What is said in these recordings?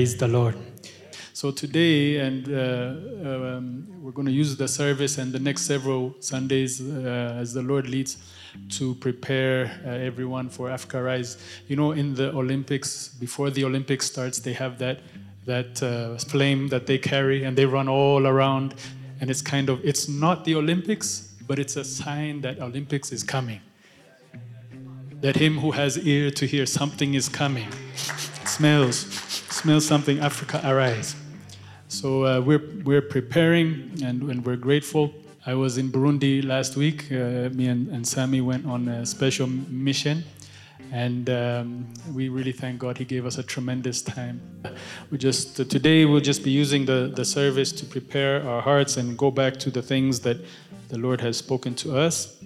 Praise the Lord. So today, and uh, um, we're going to use the service and the next several Sundays uh, as the Lord leads to prepare uh, everyone for Africa Arise. You know, in the Olympics, before the Olympics starts, they have that that uh, flame that they carry, and they run all around, and it's kind of it's not the Olympics, but it's a sign that Olympics is coming. That him who has ear to hear something is coming. smells, smells something. Africa arise. So uh, we're, we're preparing and, and, we're grateful. I was in Burundi last week. Uh, me and, and Sammy went on a special mission. And um, we really thank God He gave us a tremendous time. We just uh, today we'll just be using the, the service to prepare our hearts and go back to the things that the Lord has spoken to us.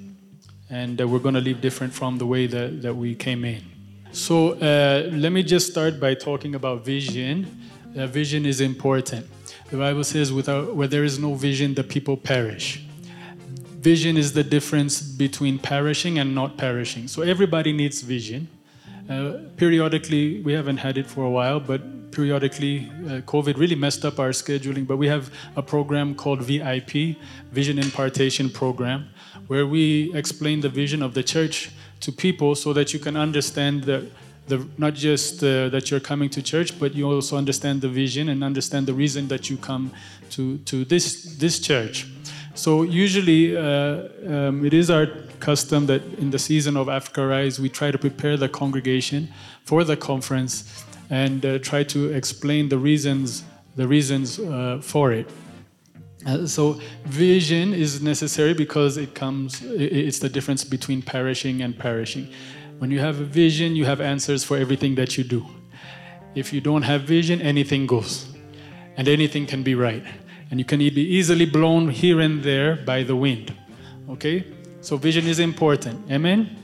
And uh, we're going to leave different from the way that, that we came in. So uh, let me just start by talking about vision. Uh, vision is important. The Bible says, without, where there is no vision, the people perish. Vision is the difference between perishing and not perishing. So everybody needs vision. Uh, periodically, we haven't had it for a while, but periodically, uh, COVID really messed up our scheduling. But we have a program called VIP, Vision Impartation Program, where we explain the vision of the church to people so that you can understand the the, not just uh, that you're coming to church, but you also understand the vision and understand the reason that you come to, to this, this church. So, usually, uh, um, it is our custom that in the season of Africa Arise, we try to prepare the congregation for the conference and uh, try to explain the reasons, the reasons uh, for it. Uh, so vision is necessary because it comes it's the difference between perishing and perishing when you have a vision, you have answers for everything that you do. If you don't have vision, anything goes. And anything can be right. And you can be easily blown here and there by the wind. Okay? So vision is important. Amen?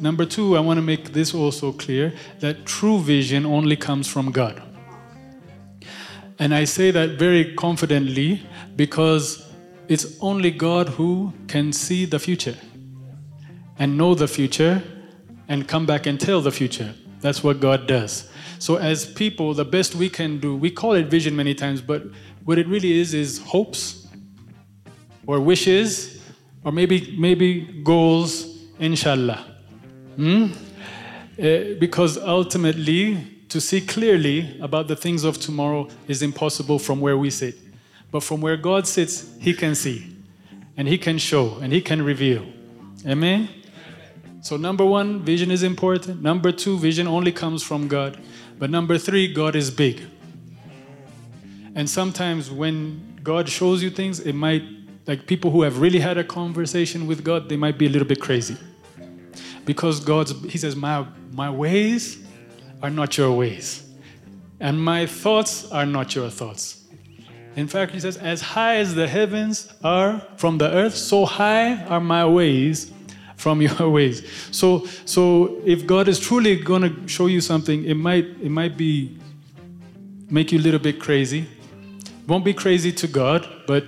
Number two, I want to make this also clear that true vision only comes from God. And I say that very confidently because it's only God who can see the future and know the future and come back and tell the future. That's what God does. So, as people, the best we can do, we call it vision many times, but what it really is is hopes or wishes or maybe, maybe goals, inshallah. Hmm? Uh, because ultimately, to see clearly about the things of tomorrow is impossible from where we sit. But from where God sits, He can see, and He can show, and He can reveal. Amen? So, number one, vision is important. Number two, vision only comes from God. But number three, God is big. And sometimes when God shows you things, it might, like people who have really had a conversation with God, they might be a little bit crazy. Because God's, He says, My, my ways are not your ways, and my thoughts are not your thoughts. In fact, He says, As high as the heavens are from the earth, so high are my ways from your ways. So, so if God is truly going to show you something, it might, it might be make you a little bit crazy. Won't be crazy to God, but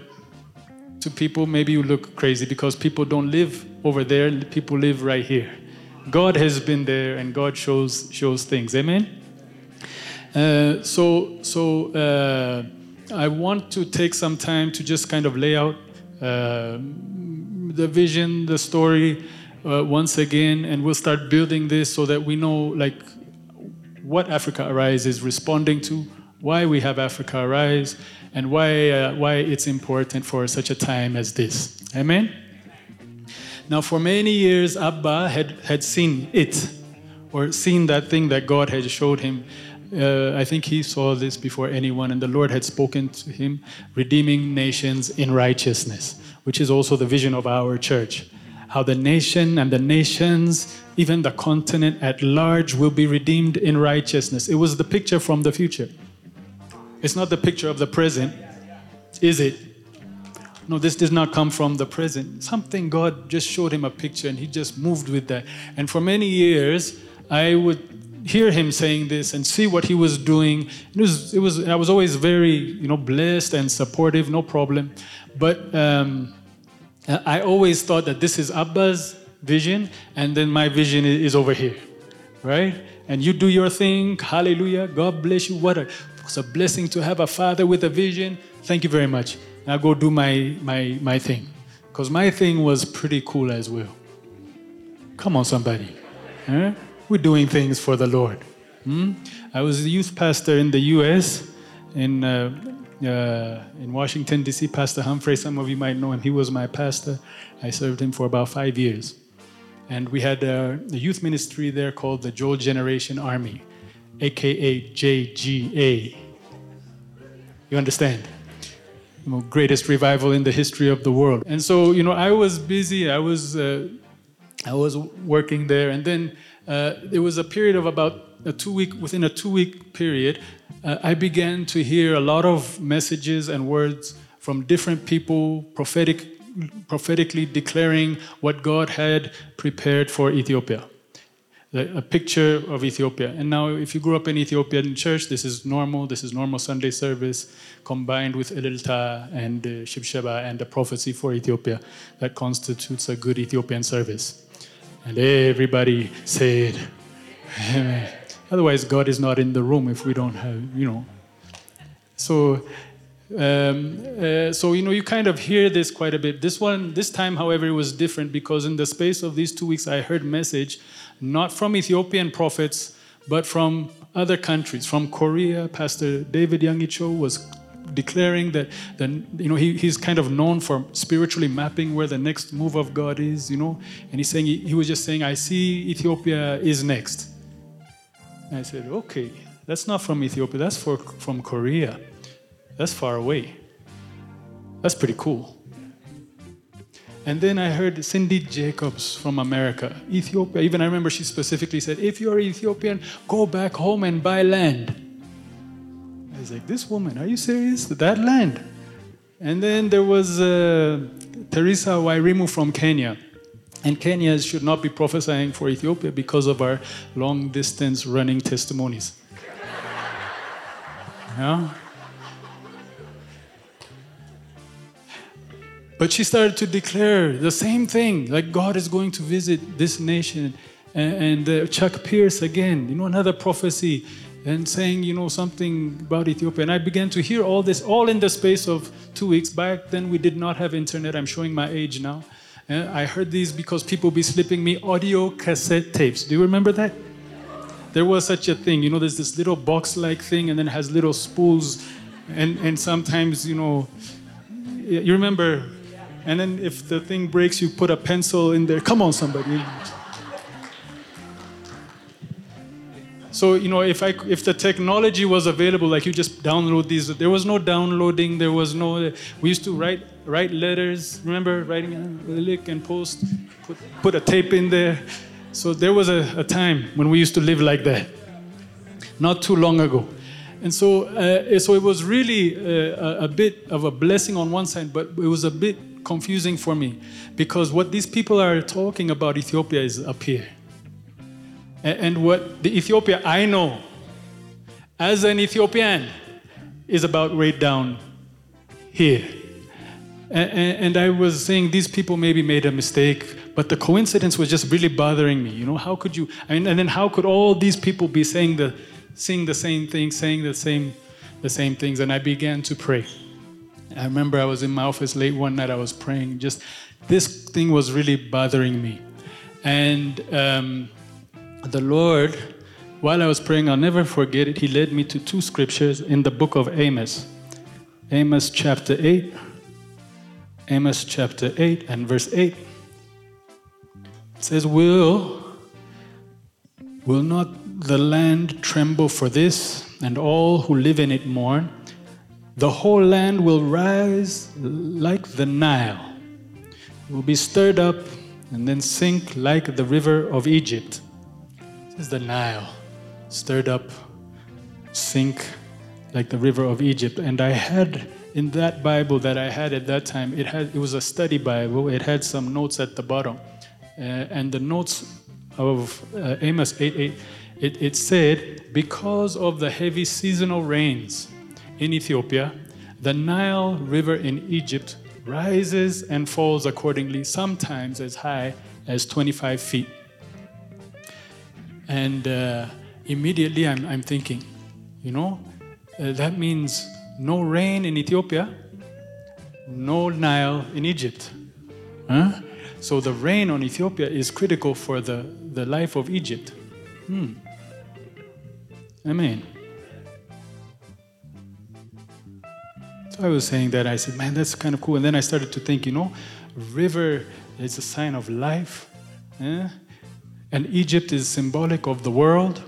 to people, maybe you look crazy because people don't live over there. People live right here. God has been there, and God shows shows things. Amen. Uh, so, so uh, I want to take some time to just kind of lay out uh, the vision, the story, uh, once again, and we'll start building this so that we know like what Africa Arise is responding to, why we have Africa Arise, and why uh, why it's important for such a time as this. Amen. Now, for many years, Abba had had seen it, or seen that thing that God had showed him. Uh, I think he saw this before anyone, and the Lord had spoken to him, redeeming nations in righteousness, which is also the vision of our church how the nation and the nations, even the continent at large, will be redeemed in righteousness. It was the picture from the future. It's not the picture of the present, is it? No, this does not come from the present. Something God just showed him a picture and he just moved with that. And for many years, I would hear him saying this and see what he was doing. It was, it was I was always very, you know, blessed and supportive, no problem. But um, I always thought that this is Abba's vision, and then my vision is over here, right? and you do your thing. Hallelujah. God bless you. What a, it's a blessing to have a father with a vision. Thank you very much. Now go do my, my, my thing. Because my thing was pretty cool as well. Come on, somebody. We're doing things for the Lord. Hmm? I was a youth pastor in the U.S. in uh, uh, in Washington D.C. Pastor Humphrey. Some of you might know him. He was my pastor. I served him for about five years, and we had a, a youth ministry there called the Joel Generation Army, aka JGA. You understand? You know, greatest revival in the history of the world. And so, you know, I was busy. I was uh, I was working there, and then uh, there was a period of about a two week within a two week period uh, i began to hear a lot of messages and words from different people prophetic prophetically declaring what god had prepared for ethiopia a picture of ethiopia and now if you grew up in ethiopian church this is normal this is normal sunday service combined with elilta and uh, shibsheba and the prophecy for ethiopia that constitutes a good ethiopian service and everybody said Amen. Otherwise, God is not in the room if we don't have, you know. So, um, uh, so you know, you kind of hear this quite a bit. This one, this time, however, it was different because in the space of these two weeks, I heard message not from Ethiopian prophets, but from other countries. From Korea, Pastor David Yonggi Cho was declaring that, that you know he, he's kind of known for spiritually mapping where the next move of God is, you know, and he's saying he was just saying, I see Ethiopia is next. And I said, okay, that's not from Ethiopia, that's for, from Korea. That's far away. That's pretty cool. And then I heard Cindy Jacobs from America, Ethiopia. Even I remember she specifically said, if you're Ethiopian, go back home and buy land. I was like, this woman, are you serious? That land? And then there was uh, Teresa Wairimu from Kenya. And Kenyans should not be prophesying for Ethiopia because of our long distance running testimonies. yeah? But she started to declare the same thing like God is going to visit this nation. And, and uh, Chuck Pierce again, you know, another prophecy and saying, you know, something about Ethiopia. And I began to hear all this, all in the space of two weeks. Back then, we did not have internet. I'm showing my age now. I heard these because people be slipping me audio cassette tapes. Do you remember that? There was such a thing. You know, there's this little box like thing and then has little spools. And, and sometimes, you know, you remember. And then if the thing breaks, you put a pencil in there. Come on, somebody. So you know, if I if the technology was available, like you just download these, there was no downloading. There was no. We used to write write letters. Remember writing a lick and post, put put a tape in there. So there was a, a time when we used to live like that. Not too long ago. And so, uh, so it was really uh, a, a bit of a blessing on one side, but it was a bit confusing for me because what these people are talking about Ethiopia is up here. And what the Ethiopia I know as an Ethiopian is about right down here. And, I was saying these people maybe made a mistake, but the coincidence was just really bothering me. You know, how could you? I mean, and then how could all these people be saying the, saying the same thing, saying the same, the same things? And I began to pray. I remember I was in my office late one night. I was praying. Just this thing was really bothering me, and um, the Lord, while I was praying, I'll never forget it, He led me to two scriptures in the book of Amos. Amos chapter 8. Amos chapter 8 and verse 8. It says, Will, will not the land tremble for this, and all who live in it mourn? The whole land will rise like the Nile, it will be stirred up and then sink like the river of Egypt This is the Nile, stirred up, sink like the river of Egypt. And I had in that Bible that I had at that time, it had it was a study Bible. It had some notes at the bottom, uh, and the notes of uh, Amos 8:8, it, it said, because of the heavy seasonal rains in Ethiopia, the Nile River in Egypt rises and falls accordingly, sometimes as high as 25 feet. And, uh, immediately I'm, I'm thinking, you know, uh, that means no rain in Ethiopia, no Nile in Egypt. Huh? So the rain on Ethiopia is critical for the, the life of Egypt. Hmm. Amen. I was saying that I said, man, that's kind of cool. And then I started to think, you know, river is a sign of life. eh? And Egypt is symbolic of the world.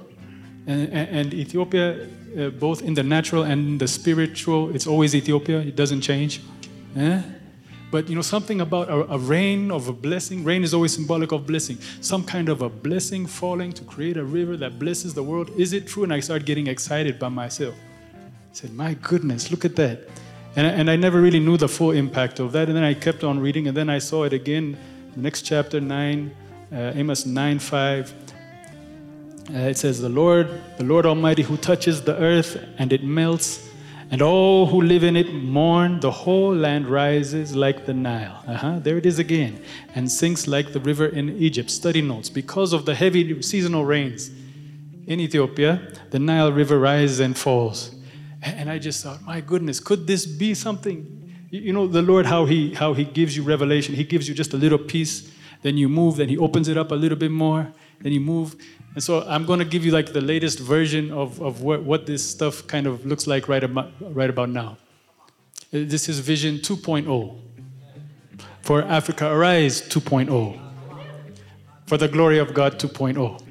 And, and, Ethiopia, uh, both in the natural and the spiritual, it's always Ethiopia. It doesn't change. eh? But you know, something about a, a rain of a blessing. Rain is always symbolic of blessing. Some kind of a blessing falling to create a river that blesses the world. Is it true? And I started getting excited by myself. I said, My goodness, look at that. And I, and I never really knew the full impact of that. And then I kept on reading, and then I saw it again, next chapter 9, uh, Amos 9 5. Uh, it says, The Lord, the Lord Almighty, who touches the earth and it melts, and all who live in it mourn, the whole land rises like the Nile. Uh-huh, there it is again. And sinks like the river in Egypt. Study notes. Because of the heavy seasonal rains in Ethiopia, the Nile River rises and falls. And I just thought, my goodness, could this be something? You you know, the Lord, how He how He gives you revelation. He gives you just a little piece, then you move, then He opens it up a little bit more, then you move. And so I'm going to give you like the latest version of, of what, what this stuff kind of looks like right about, right about now. Uh, This is Vision 2.0 for Africa Arise 2.0 for the glory of God 2.0.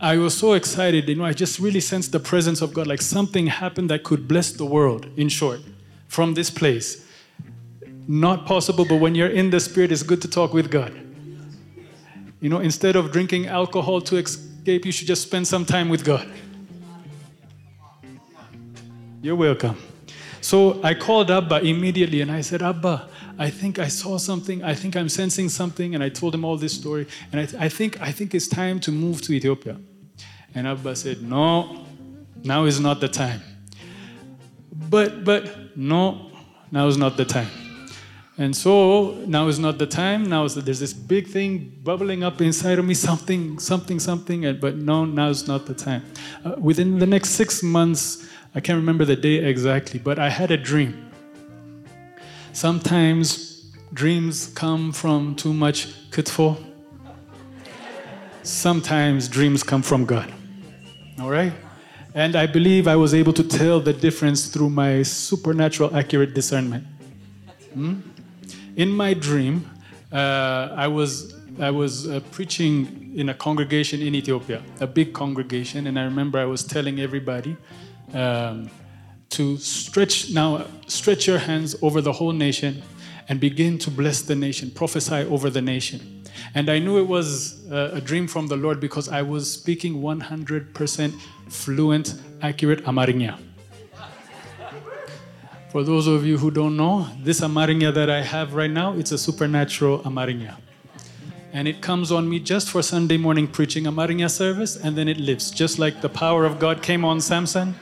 I was so excited, you know, I just really sensed the presence of God, like something happened that could bless the world, in short, from this place. Not possible, but when you're in the Spirit, it's good to talk with God. You know, instead of drinking alcohol to escape, you should just spend some time with God. You're welcome. So I called Abba immediately and I said, Abba, I think I saw something. I think I'm sensing something. And I told him all this story. And I, I think I think it's time to move to Ethiopia. And Abba said, No, now is not the time. But but no, now is not the time. And so now is not the time. Now is there's this big thing bubbling up inside of me, something, something, something. And, but no, now is not the time. Uh, within the next six months, I can't remember the day exactly, but I had a dream. Sometimes dreams come from too much kitfo. Sometimes dreams come from God. All right? And I believe I was able to tell the difference through my supernatural accurate discernment. Hmm? In my dream, uh, I was I was uh, preaching in a congregation in Ethiopia, a big congregation, and I remember I was telling everybody um, to stretch now stretch your hands over the whole nation and begin to bless the nation, prophesy over the nation. And I knew it was uh, a dream from the Lord because I was speaking 100% fluent, accurate Amarinya. For those of you who don't know, this Amarinya that I have right now, it's a supernatural Amarinya. And it comes on me just for Sunday morning preaching Amarinya service, and then it lives. Just like the power of God came on Samson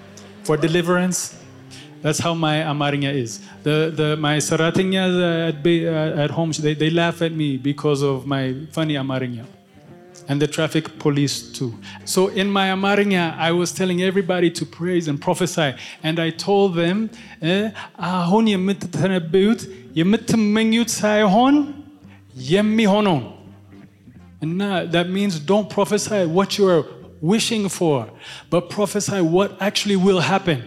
for deliverance, that's how my Amarinya is. The, the, my Saratinya at, be- uh, at home, they, they laugh at me because of my funny Amarinya and the traffic police too. So in my Amarinya, I was telling everybody to praise and prophesy, and I told them, eh, አሁን የምትተነብዩት የምትመኙት ሳይሆን የሚሆነው እና that means don't prophesy what you are wishing for, but prophesy what actually will happen.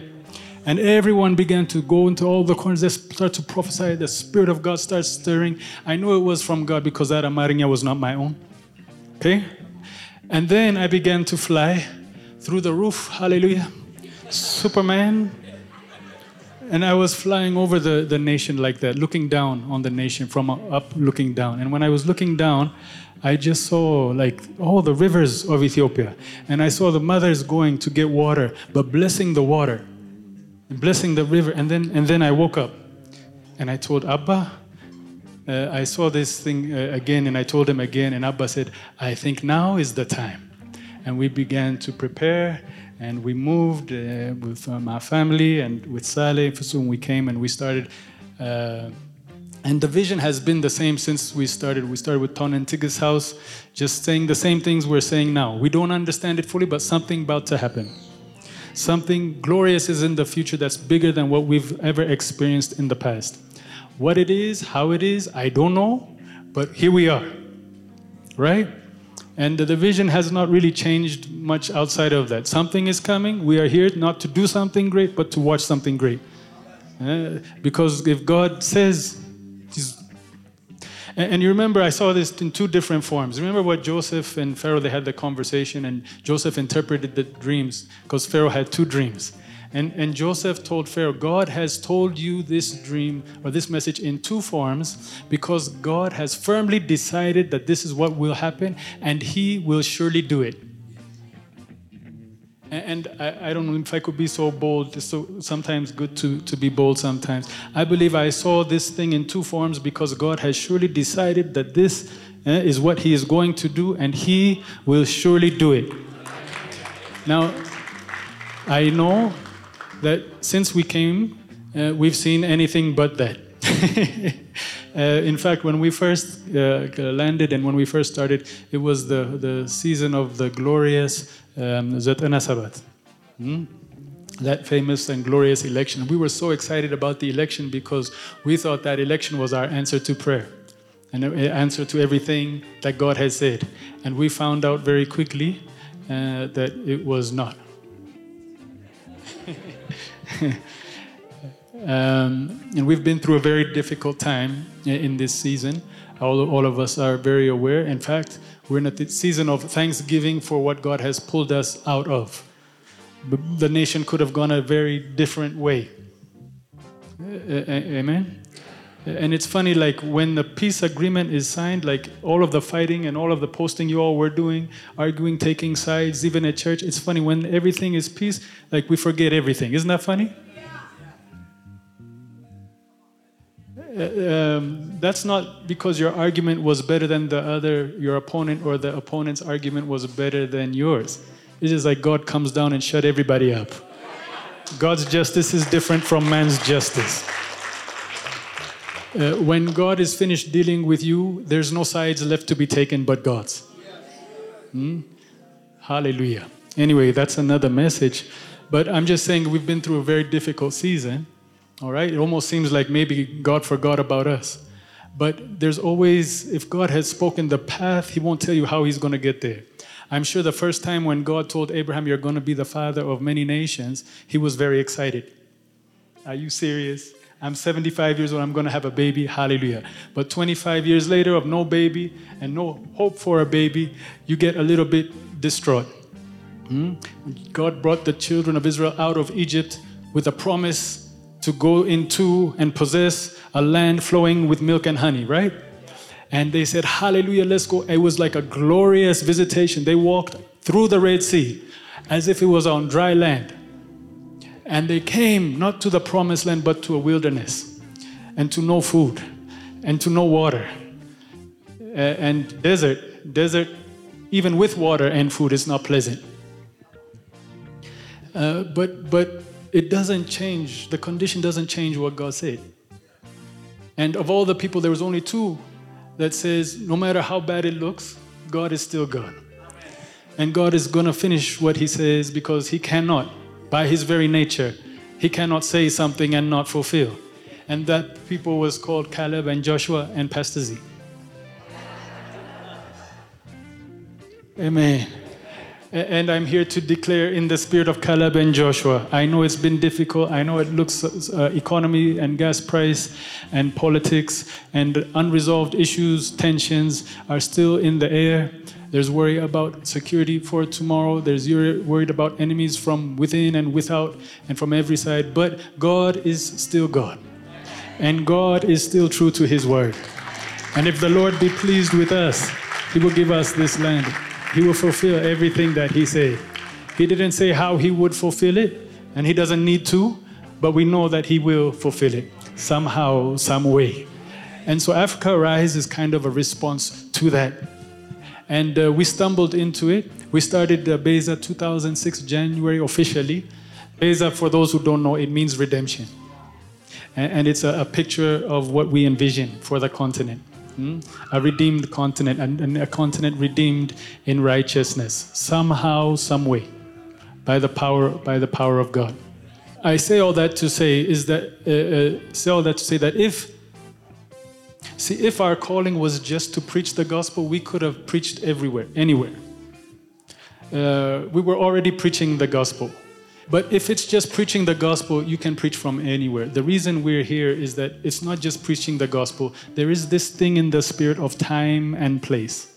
And everyone began to go into all the corners. They start to prophesy. The Spirit of God starts stirring. I knew it was from God because that Amarinya was not my own. Okay? And then I began to fly through the roof. Hallelujah. Superman. And I was flying over the, the nation like that, looking down on the nation from up, looking down. And when I was looking down, I just saw like all the rivers of Ethiopia. And I saw the mothers going to get water, but blessing the water and blessing the river. And then, and then I woke up and I told Abba, uh, I saw this thing uh, again and I told him again. And Abba said, I think now is the time. And we began to prepare and we moved uh, with um, our family and with Saleh. Soon we came and we started uh, And the vision has been the same since we started. We started with Ton and Tigges' house, just saying the same things we're saying now. We don't understand it fully, but something about to happen. Something glorious is in the future that's bigger than what we've ever experienced in the past. What it is, how it is, I don't know, but here we are. Right? And the vision has not really changed much outside of that. Something is coming. We are here not to do something great, but to watch something great. Uh, because if God says, He's and, and, you remember, I saw this in two different forms. Remember what Joseph and Pharaoh they had the conversation, and Joseph interpreted the dreams because Pharaoh had two dreams. And, and Joseph told Pharaoh, God has told you this dream or this message in two forms because God has firmly decided that this is what will happen and he will surely do it. And I, I, don't know if I could be so bold. It's so sometimes good to, to be bold sometimes. I believe I saw this thing in two forms because God has surely decided that this eh, is what He is going to do and He will surely do it. Now, I know that since we came, uh, we've seen anything but that. uh, in fact, when we first uh, landed and when we first started, it was the, the season of the glorious um, Sabat. Hmm? That famous and glorious election. We were so excited about the election because we thought that election was our answer to prayer and an answer to everything that God has said. And we found out very quickly uh, that it was not. um, and we've been through a very difficult time in this season. All, all of us are very aware. In fact, we're in a season of thanksgiving for what God has pulled us out of. The nation could have gone a very different way. Amen? And it's funny, like when the peace agreement is signed, like all of the fighting and all of the posting you all were doing, arguing, taking sides, even at church, it's funny when everything is peace, like we forget everything. Isn't that funny? Um, that's not because your argument was better than the other, your opponent, or the opponent's argument was better than yours. It's like God comes down and shut everybody up. God's justice is different from man's justice. Uh, when God is finished dealing with you, there's no sides left to be taken but God's. Hmm? Hallelujah. Anyway, that's another message. But I'm just saying we've been through a very difficult season. All right? It almost seems like maybe God forgot about us. But there's always, if God has spoken the path, He won't tell you how He's going to get there. I'm sure the first time when God told Abraham, You're going to be the father of many nations, he was very excited. Are you serious? I'm 75 years old, I'm going to have a baby, hallelujah. But 25 years later, of no baby and no hope for a baby, you get a little bit distraught. Hmm? God brought the children of Israel out of Egypt with a promise to go into and possess a land flowing with milk and honey, right? And they said, Hallelujah, let's go. It was like a glorious visitation. They walked through the Red Sea as if it was on dry land. And they came not to the promised land, but to a wilderness, and to no food, and to no water, and desert. Desert, even with water and food, is not pleasant. Uh, but but it doesn't change. The condition doesn't change what God said. And of all the people, there was only two that says, no matter how bad it looks, God is still God. And God is going to finish what He says because He cannot by his very nature, he cannot say something and not fulfill. And that people was called Caleb and Joshua and Pastor Z. Amen. And I'm here to declare in the spirit of Caleb and Joshua. I know it's been difficult. I know it looks uh, economy and gas price and politics and unresolved issues, tensions are still in the air. There's worry about security for tomorrow. There's worried about enemies from within and without and from every side. But God is still God. And God is still true to his word. And if the Lord be pleased with us, he will give us this land. He will fulfill everything that he said. He didn't say how he would fulfill it, and he doesn't need to, but we know that he will fulfill it somehow, some way. And so Africa Arise is kind of a response to that and uh, we stumbled into it. We started uh, Beza 2006 January officially. Beza, for those who don't know, it means redemption. And, and it's a, a, picture of what we envision for the continent. Hmm? A redeemed continent, and a continent redeemed in righteousness, somehow, some way, by the power, by the power of God. I say all that to say is that uh, uh, say all that to say that if see if our calling was just to preach the gospel, we could have preached everywhere, anywhere. Uh, we were already preaching the gospel. But if it's just preaching the gospel, you can preach from anywhere. The reason we're here is that it's not just preaching the gospel, there is this thing in the spirit of time and place.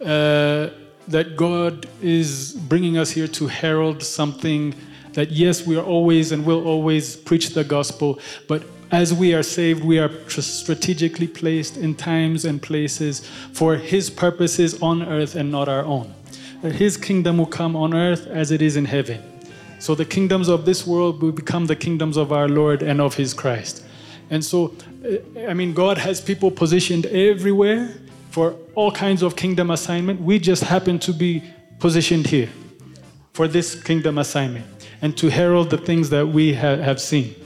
Uh, that God is bringing us here to herald something that, yes, we are always and will always preach the gospel, but as we are saved, we are strategically placed in times and places for His purposes on earth and not our own. That His kingdom will come on earth as it is in heaven. So the kingdoms of this world will become the kingdoms of our Lord and of His Christ. And so, I mean, God has people positioned everywhere for all kinds of kingdom assignment. We just happen to be positioned here for this kingdom assignment and to herald the things that we ha- have seen.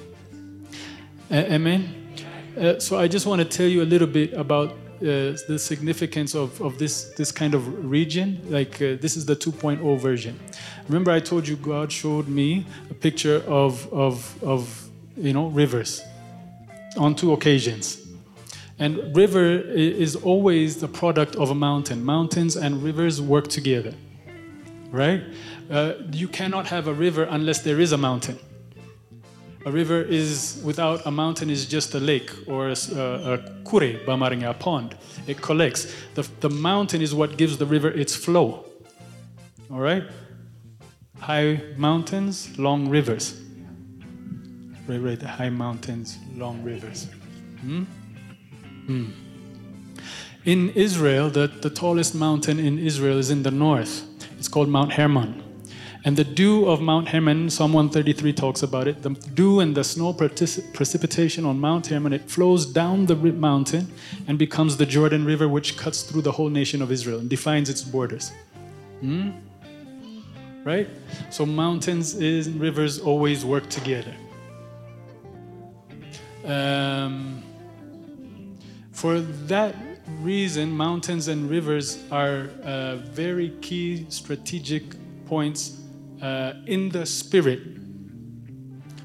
amen. Uh, so I just want to tell you a little bit about the significance of, of this, this kind of region. Like, uh, this is the 2.0 version. Remember, I told you God showed me a picture of, of, of you know, rivers on two occasions. And river is always the product of a mountain. Mountains and rivers work together, right? Uh, you cannot have a river unless there is a mountain. A river is without a mountain is just a lake or a, a, a kure, bamaringa, a pond. It collects. The, the mountain is what gives the river its flow. All right? High mountains, long rivers. Right, right. High mountains, long rivers. Hmm? Hmm. In Israel, the, the tallest mountain in Israel is in the north. It's called Mount Hermon. And the dew of Mount Hermon, Psalm 133 talks about it. The dew and the snow precipitation on Mount Hermon, it flows down the mountain and becomes the Jordan River, which cuts through the whole nation of Israel and defines its borders. Hmm? Right? So mountains and rivers always work together. Um, for that reason, mountains and rivers are uh, very key strategic points uh, in the spirit.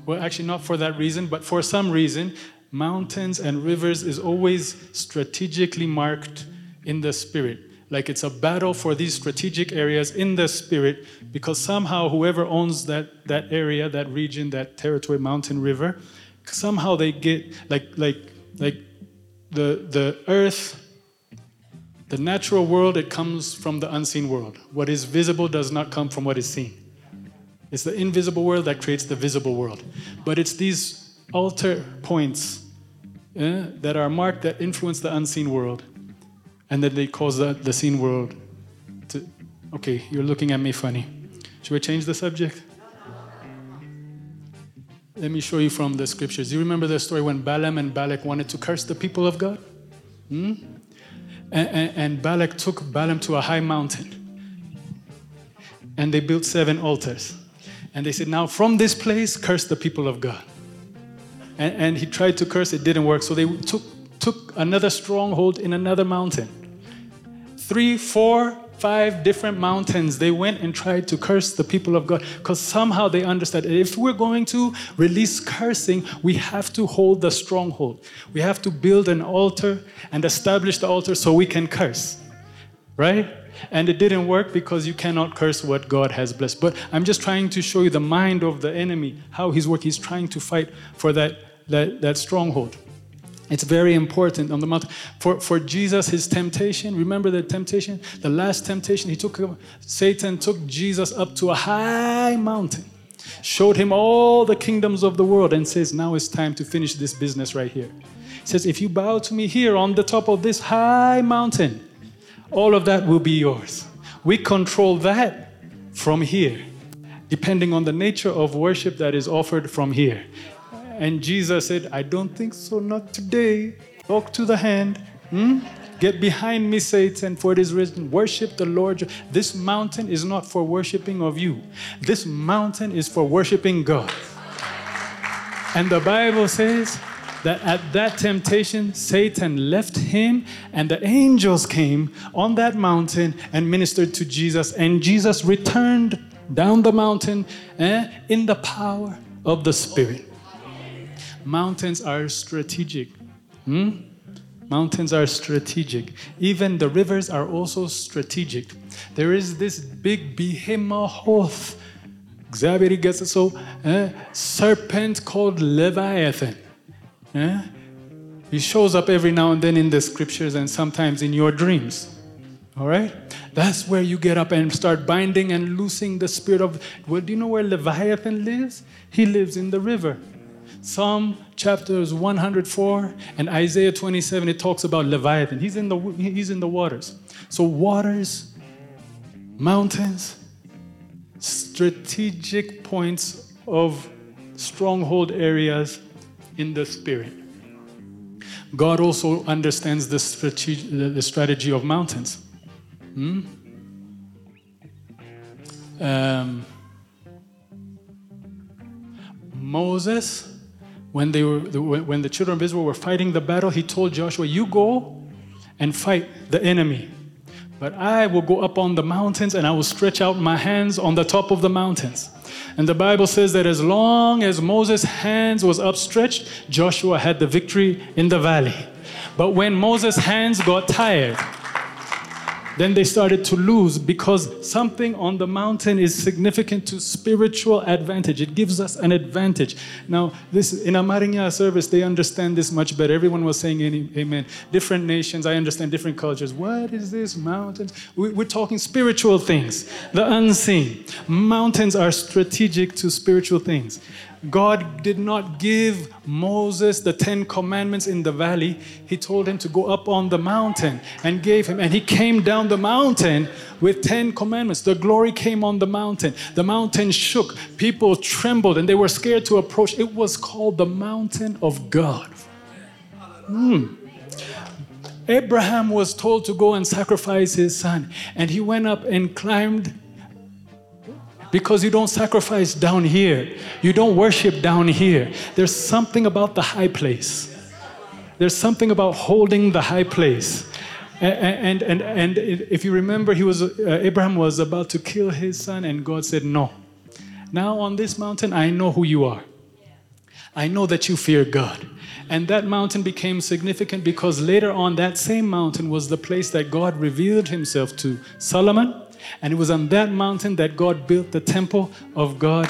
Well, actually, not for that reason, but for some reason, mountains and rivers is always strategically marked in the spirit. Like it's a battle for these strategic areas in the spirit, because somehow whoever owns that, that area, that region, that territory, mountain, river, somehow they get like like like the, the earth, the natural world, it comes from the unseen world. What is visible does not come from what is seen. It's the invisible world that creates the visible world. But it's these altar points eh, that are marked that influence the unseen world, and that they cause the, the seen world to. Okay, you're looking at me funny. Should we change the subject? Let me show you from the scriptures. You remember the story when Balaam and Balak wanted to curse the people of God? Hmm? And, and, and Balak took Balaam to a high mountain. And they built seven altars. And they said, Now from this place, curse the people of God. And, and he tried to curse, it didn't work. So they took, took another stronghold in another mountain. Three, four, five different mountains, they went and tried to curse the people of God because somehow they understood if we're going to release cursing, we have to hold the stronghold. We have to build an altar and establish the altar so we can curse. Right? And it didn't work because you cannot curse what God has blessed. But I'm just trying to show you the mind of the enemy, how he's working. He's trying to fight for that, that, that stronghold. It's very important on the mountain. For, for Jesus, his temptation, remember the temptation? The last temptation, he took Satan took Jesus up to a high mountain, showed him all the kingdoms of the world, and says, Now it's time to finish this business right here. He says, If you bow to me here on the top of this high mountain, all of that will be yours. We control that from here, depending on the nature of worship that is offered from here. And Jesus said, I don't think so, not today. Talk to the hand. Hmm? Get behind me, Satan, for it is written, Worship the Lord. This mountain is not for worshiping of you, this mountain is for worshiping God. And the Bible says that at that temptation, Satan left him, and the angels came on that mountain and ministered to Jesus. And Jesus returned down the mountain eh, in the power of the Spirit. Mountains are strategic. Hmm? Mountains are strategic. Even the rivers are also strategic. There is this big behemoth, gets so, eh, serpent called Leviathan. Eh? He shows up every now and then in the scriptures and sometimes in your dreams. All right? That's where you get up and start binding and loosing the spirit of. Well, do you know where Leviathan lives? He lives in the river. Psalm chapters 104 and Isaiah 27, it talks about Leviathan. He's in the, he's in the waters. So, waters, mountains, strategic points of stronghold areas in the spirit. God also understands the strategy, of mountains. Hmm? Um, Moses when, they were, when the children of Israel were fighting the battle, he told Joshua, You go and fight the enemy. But I will go up on the mountains and I will stretch out my hands on the top of the mountains. And the Bible says that as long as Moses' hands was upstretched, Joshua had the victory in the valley. But when Moses' hands got tired, then they started to lose because something on the mountain is significant to spiritual advantage. It gives us an advantage. Now, this in Amarinya service, they understand this much better. Everyone was saying amen. Different nations, I understand different cultures. What is this mountains? We're talking spiritual things, the unseen. Mountains are strategic to spiritual things. God did not give Moses the Ten Commandments in the valley. He told him to go up on the mountain and gave him. And he came down the mountain with Ten Commandments. The glory came on the mountain. The mountain shook. People trembled and they were scared to approach. It was called the mountain of God. Hmm. Abraham was told to go and sacrifice his son. And he went up and climbed because you don't sacrifice down here. You don't worship down here. There's something about the high place. There's something about holding the high place. And, and, and, and if you remember, he was, uh, Abraham was about to kill his son, and God said, No. Now on this mountain, I know who you are. I know that you fear God. And that mountain became significant because later on, that same mountain was the place that God revealed himself to Solomon and it was on that mountain that God built the temple of God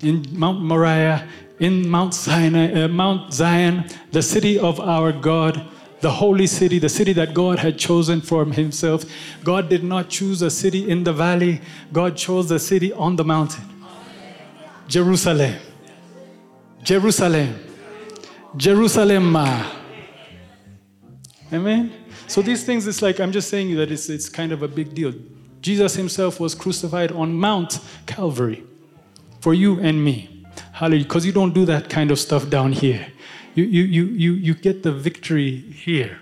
in Mount Moriah, in Mount Sinai, uh, Mount Zion, the city of our God, the holy city, the city that God had chosen for himself. God did not choose a city in the valley, God chose a city on the mountain. Jerusalem. Jerusalem. Jerusalem. Amen. So these things, it's like I'm just saying that it's, it's kind of a big deal. Jesus himself was crucified on Mount Calvary for you and me. Hallelujah. Because you don't do that kind of stuff down here. You, you, you, you, you get the victory here,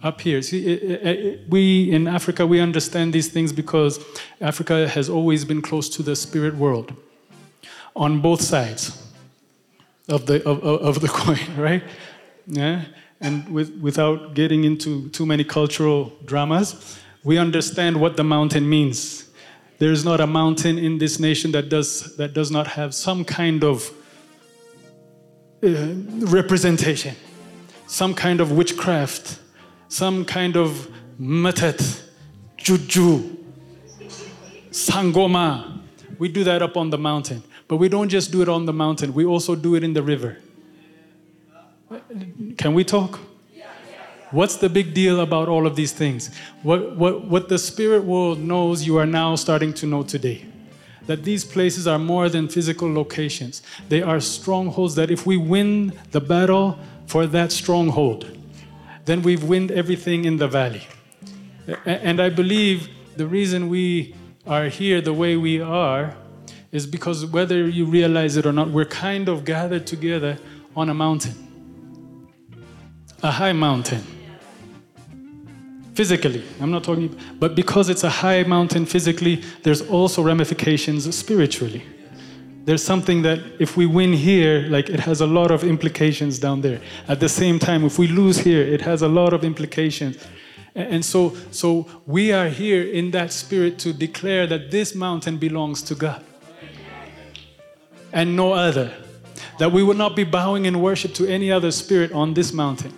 up here. See, it, it, it, we in Africa, we understand these things because Africa has always been close to the spirit world on both sides of the, of, of the coin, right? Yeah? And with, without getting into too many cultural dramas, we understand what the mountain means. There is not a mountain in this nation that does, that does not have some kind of uh, representation, some kind of witchcraft, some kind of metet, juju, sangoma. We do that up on the mountain. But we don't just do it on the mountain, we also do it in the river. Can we talk? What's the big deal about all of these things? What, what, what the spirit world knows, you are now starting to know today. That these places are more than physical locations. They are strongholds that if we win the battle for that stronghold, then we've won everything in the valley. And I believe the reason we are here the way we are is because whether you realize it or not, we're kind of gathered together on a mountain, a high mountain physically. I'm not talking, but because it's a high mountain physically, there's also ramifications spiritually. There's something that if we win here, like it has a lot of implications down there. At the same time, if we lose here, it has a lot of implications. And so, so we are here in that spirit to declare that this mountain belongs to God and no other. That we will not be bowing in worship to any other spirit on this mountain.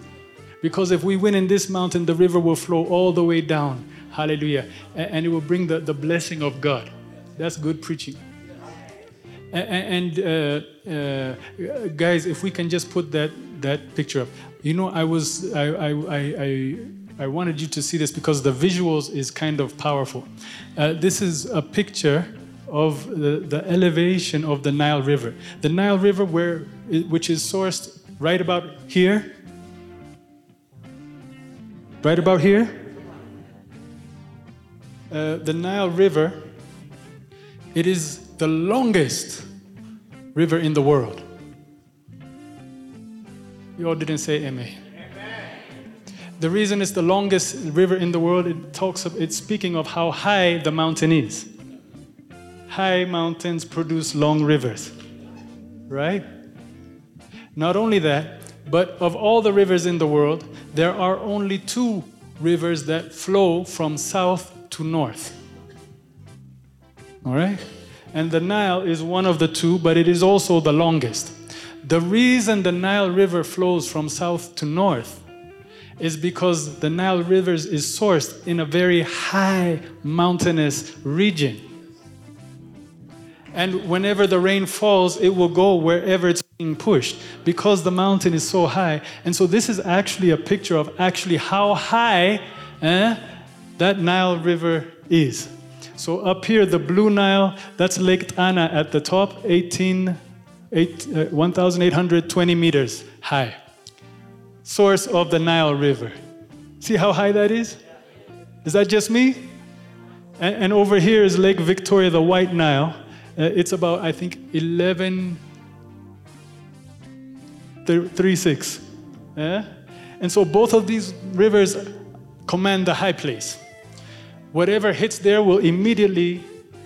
Because if we win in this mountain, the river will flow all the way down. Hallelujah. And it will bring the, the blessing of God. That's good preaching. And uh, uh, guys, if we can just put that that picture up, you know, I was I I I, I wanted you to see this because the visuals is kind of powerful. Uh, this is a picture of the, the elevation of the Nile River. The Nile River, where which is sourced right about here, right about here. Uh, the Nile River, it is the longest river in the world. You all didn't say amen. The reason it's the longest river in the world, it talks of, it's speaking of how high the mountain is. High mountains produce long rivers, right? Not only that, but of all the rivers in the world, there are only two rivers that flow from south to north. All right? And the Nile is one of the two, but it is also the longest. The reason the Nile River flows from south to north is because the Nile River is sourced in a very high mountainous region. And whenever the rain falls, it will go wherever it's being pushed because the mountain is so high. And so, this is actually a picture of actually how high eh, that Nile River is. So up here, the Blue Nile, that's Lake Tana at the top, 18, 8, uh, 1,820 meters high. Source of the Nile River. See how high that is? Is that just me? And, and over here is Lake Victoria, the White Nile. Uh, it's about, I think, 11, 36. Yeah? And so both of these rivers command the high place whatever hits there will immediately,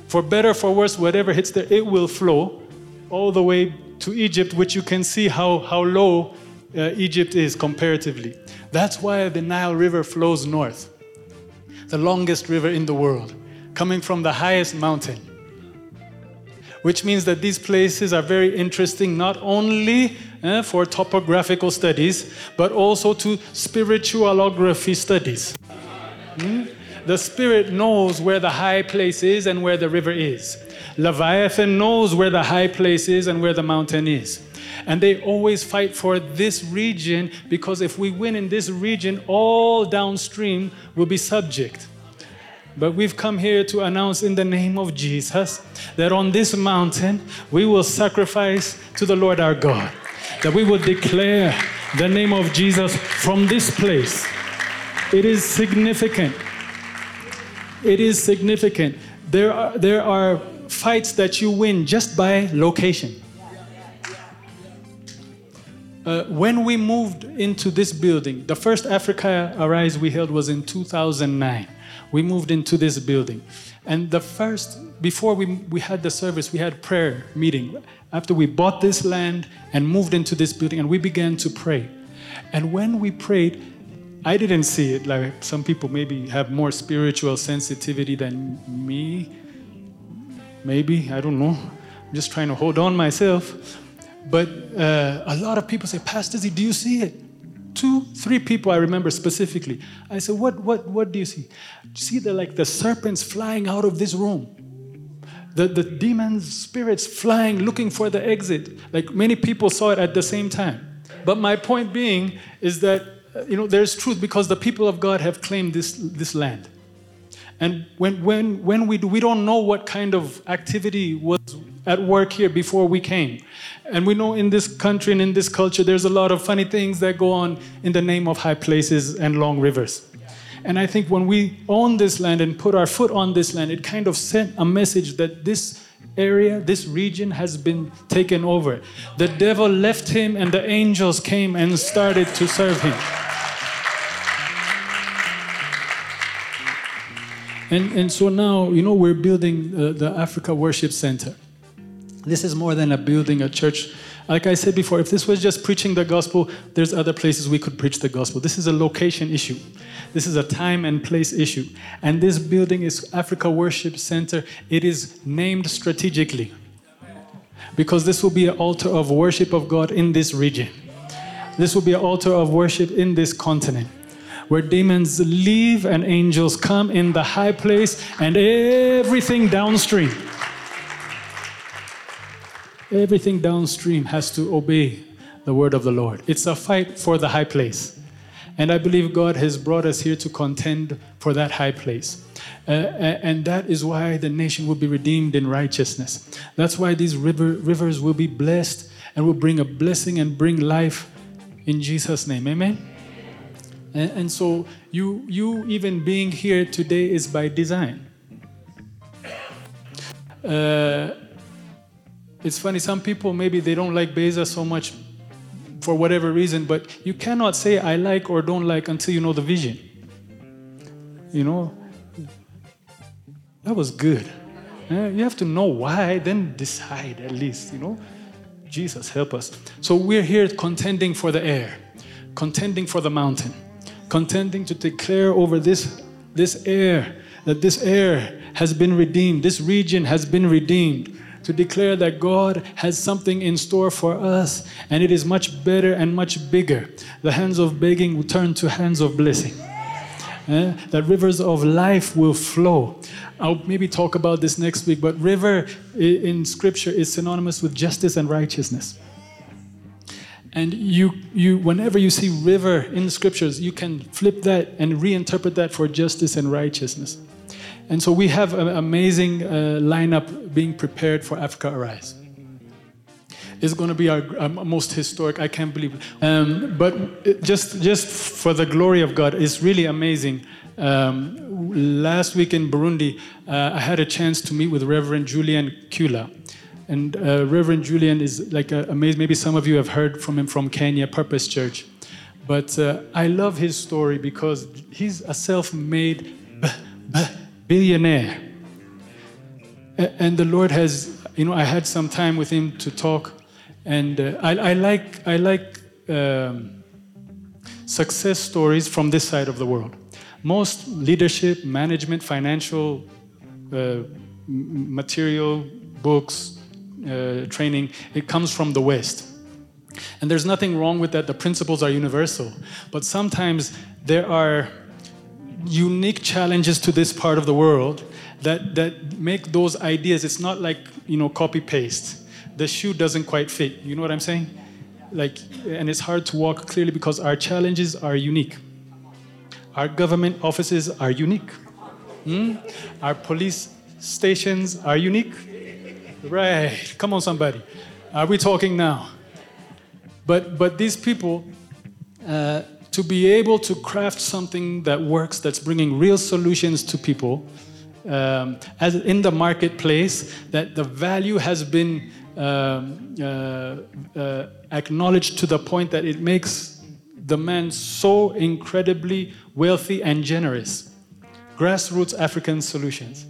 for better for worse, whatever hits there, it will flow all the way to Egypt, which you can see how, how low uh, Egypt is comparatively. That's why the Nile River flows north, the longest river in the world, coming from the highest mountain. Which means that these places are very interesting not only uh, for topographical studies, but also to spiritualography studies. Hmm? The Spirit knows where the high place is and where the river is. Leviathan knows where the high place is and where the mountain is. And they always fight for this region because if we win in this region, all downstream will be subject. But we've come here to announce in the name of Jesus that on this mountain we will sacrifice to the Lord our God, that we would declare the name of Jesus from this place. It is significant it is significant. There are, there are fights that you win just by location. Uh, when we moved into this building, the first Africa Arise we held was in 2009. We moved into this building. And the first, before we, we had the service, we had prayer meeting. After we bought this land and moved into this building, and we began to pray. And when we prayed, I didn't see it. Like some people maybe have more spiritual sensitivity than me. Maybe, I don't know. I'm just trying to hold on myself. But uh, a lot of people say, Pastor Z, do you see it? Two, three people I remember specifically. I said, What what what do you see? You see the like the serpents flying out of this room? The, the demons, spirits flying, looking for the exit. Like many people saw it at the same time. But my point being is that uh, you know, there's truth because the people of God have claimed this, this land. And when, when, when we, do, we don't know what kind of activity was at work here before we came. And we know in this country and in this culture, there's a lot of funny things that go on in the name of high places and long rivers. And I think when we own this land and put our foot on this land, it kind of sent a message that this area, this region has been taken over. The devil left him, and the angels came and started to serve him. And, and so now, you know, we're building uh, the Africa Worship Center. This is more than a building, a church. Like I said before, if this was just preaching the gospel, there's other places we could preach the gospel. This is a location issue. This is a time and place issue. And this building is Africa Worship Center. It is named strategically because this will be an altar of worship of God in this region. This will be an altar of worship in this continent where demons leave and angels come in the high place and everything downstream. Everything downstream has to obey the word of the Lord. It's a fight for the high place. And I believe God has brought us here to contend for that high place. Uh, and that is why the nation will be redeemed in righteousness. That's why these river, rivers will be blessed and will bring a blessing and bring life in Jesus' name. Amen. And, and so you you even being here today is by design. Uh, it's funny, some people maybe they don't like Beza so much for whatever reason, but you cannot say I like or don't like until you know the vision. You know, that was good. Eh, you have to know why, then decide at least, you know. Jesus, help us. So we're here contending for the air, contending for the mountain, contending to declare over this, this air that this air has been redeemed, this region has been redeemed to declare that God has something in store for us and it is much better and much bigger. The hands of begging will turn to hands of blessing. Eh? That rivers of life will flow. I'll maybe talk about this next week, but river in scripture is synonymous with justice and righteousness. And you, you, whenever you see river in the scriptures, you can flip that and reinterpret that for justice and righteousness. And so we have an amazing uh, lineup being prepared for Africa Arise. It's going to be our, our, most historic. I can't believe it. Um, but just, just for the glory of God, it's really amazing. Um, last week in Burundi, uh, I had a chance to meet with Reverend Julian Kyula. And uh, Reverend Julian is like amazing. Maybe some of you have heard from him from Kenya, Purpose Church. But uh, I love his story because he's a self made billionaire. And the Lord has, you know, I had some time with him to talk, and uh, I, I, like, I like um, success stories from this side of the world. Most leadership, management, financial uh, material, books, uh, training, it comes from the West. And there's nothing wrong with that. The principles are universal. But sometimes there are unique challenges to this part of the world that, that make those ideas, it's not like, you know, copy paste. The shoe doesn't quite fit. You know what I'm saying? Like, and it's hard to walk clearly because our challenges are unique. Our government offices are unique. Hmm? Our police stations are unique. Right. Come on, somebody. Are we talking now? But, but these people, uh, to be able to craft something that works, that's bringing real solutions to people, um, as in the marketplace, that the value has been um, uh, uh, acknowledged to the point that it makes the man so incredibly wealthy and generous. Grassroots African solutions.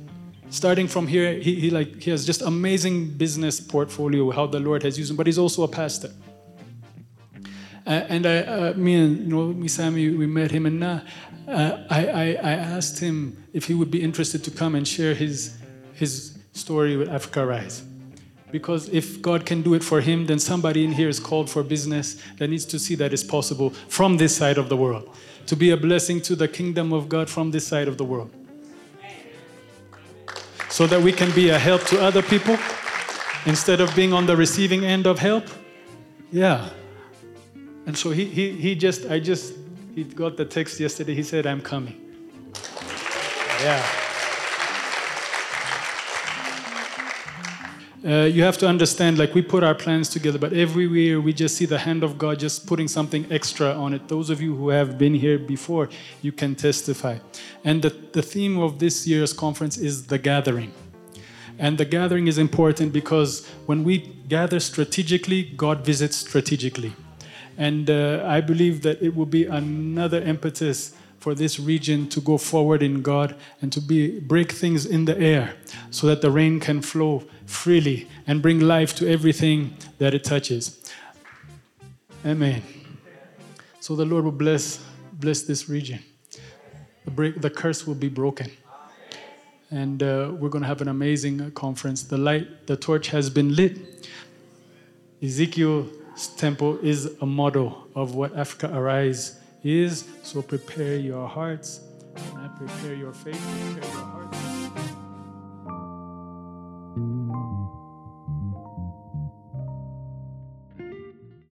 Starting from here, he, he like he has just amazing business portfolio, how the Lord has used him, but he's also a pastor. Uh, and I, uh, me and you know, Misami, we met him, and uh, I, I, I asked him if he would be interested to come and share his, his story with Africa Arise. Because if God can do it for him, then somebody in here is called for business that needs to see that it's possible from this side of the world, to be a blessing to the kingdom of God from this side of the world. So that we can be a help to other people instead of being on the receiving end of help. Yeah. And so he, he, he just, I just, he got the text yesterday. He said, I'm coming. Yeah. Uh, you have to understand, like we put our plans together, but everywhere we just see the hand of God just putting something extra on it. Those of you who have been here before, you can testify. And the, the theme of this year's conference is the gathering. And the gathering is important because when we gather strategically, God visits strategically. And uh, I believe that it will be another impetus for this region to go forward in God and to be break things in the air so that the rain can flow freely and bring life to everything that it touches. Amen. So the Lord will bless bless this region. The break the curse will be broken. And uh, we're going to have an amazing conference. The light, the torch has been lit. Ezekiel's temple is a model of what Africa Arise is. So prepare your hearts and prepare your faith, prepare your hearts.